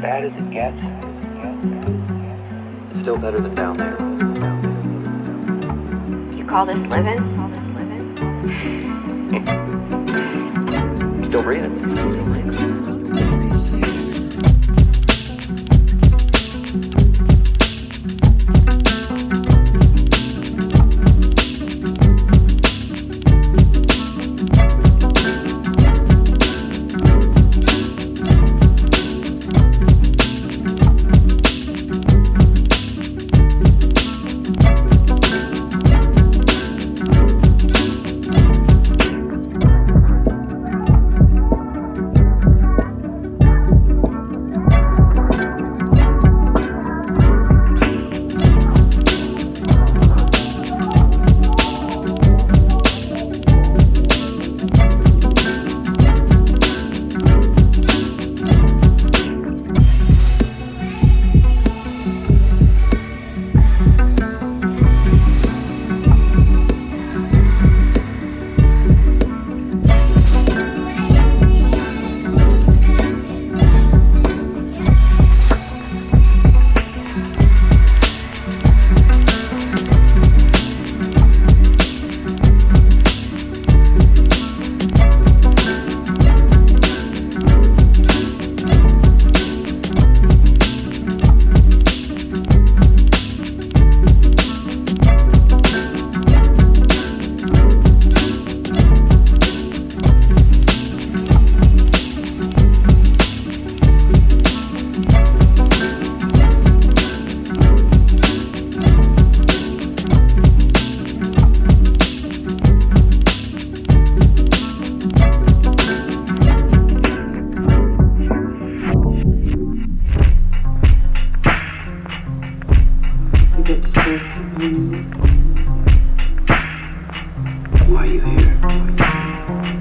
bad as it gets. It's still better than down there. You call this living? Still breathing. Why are you here?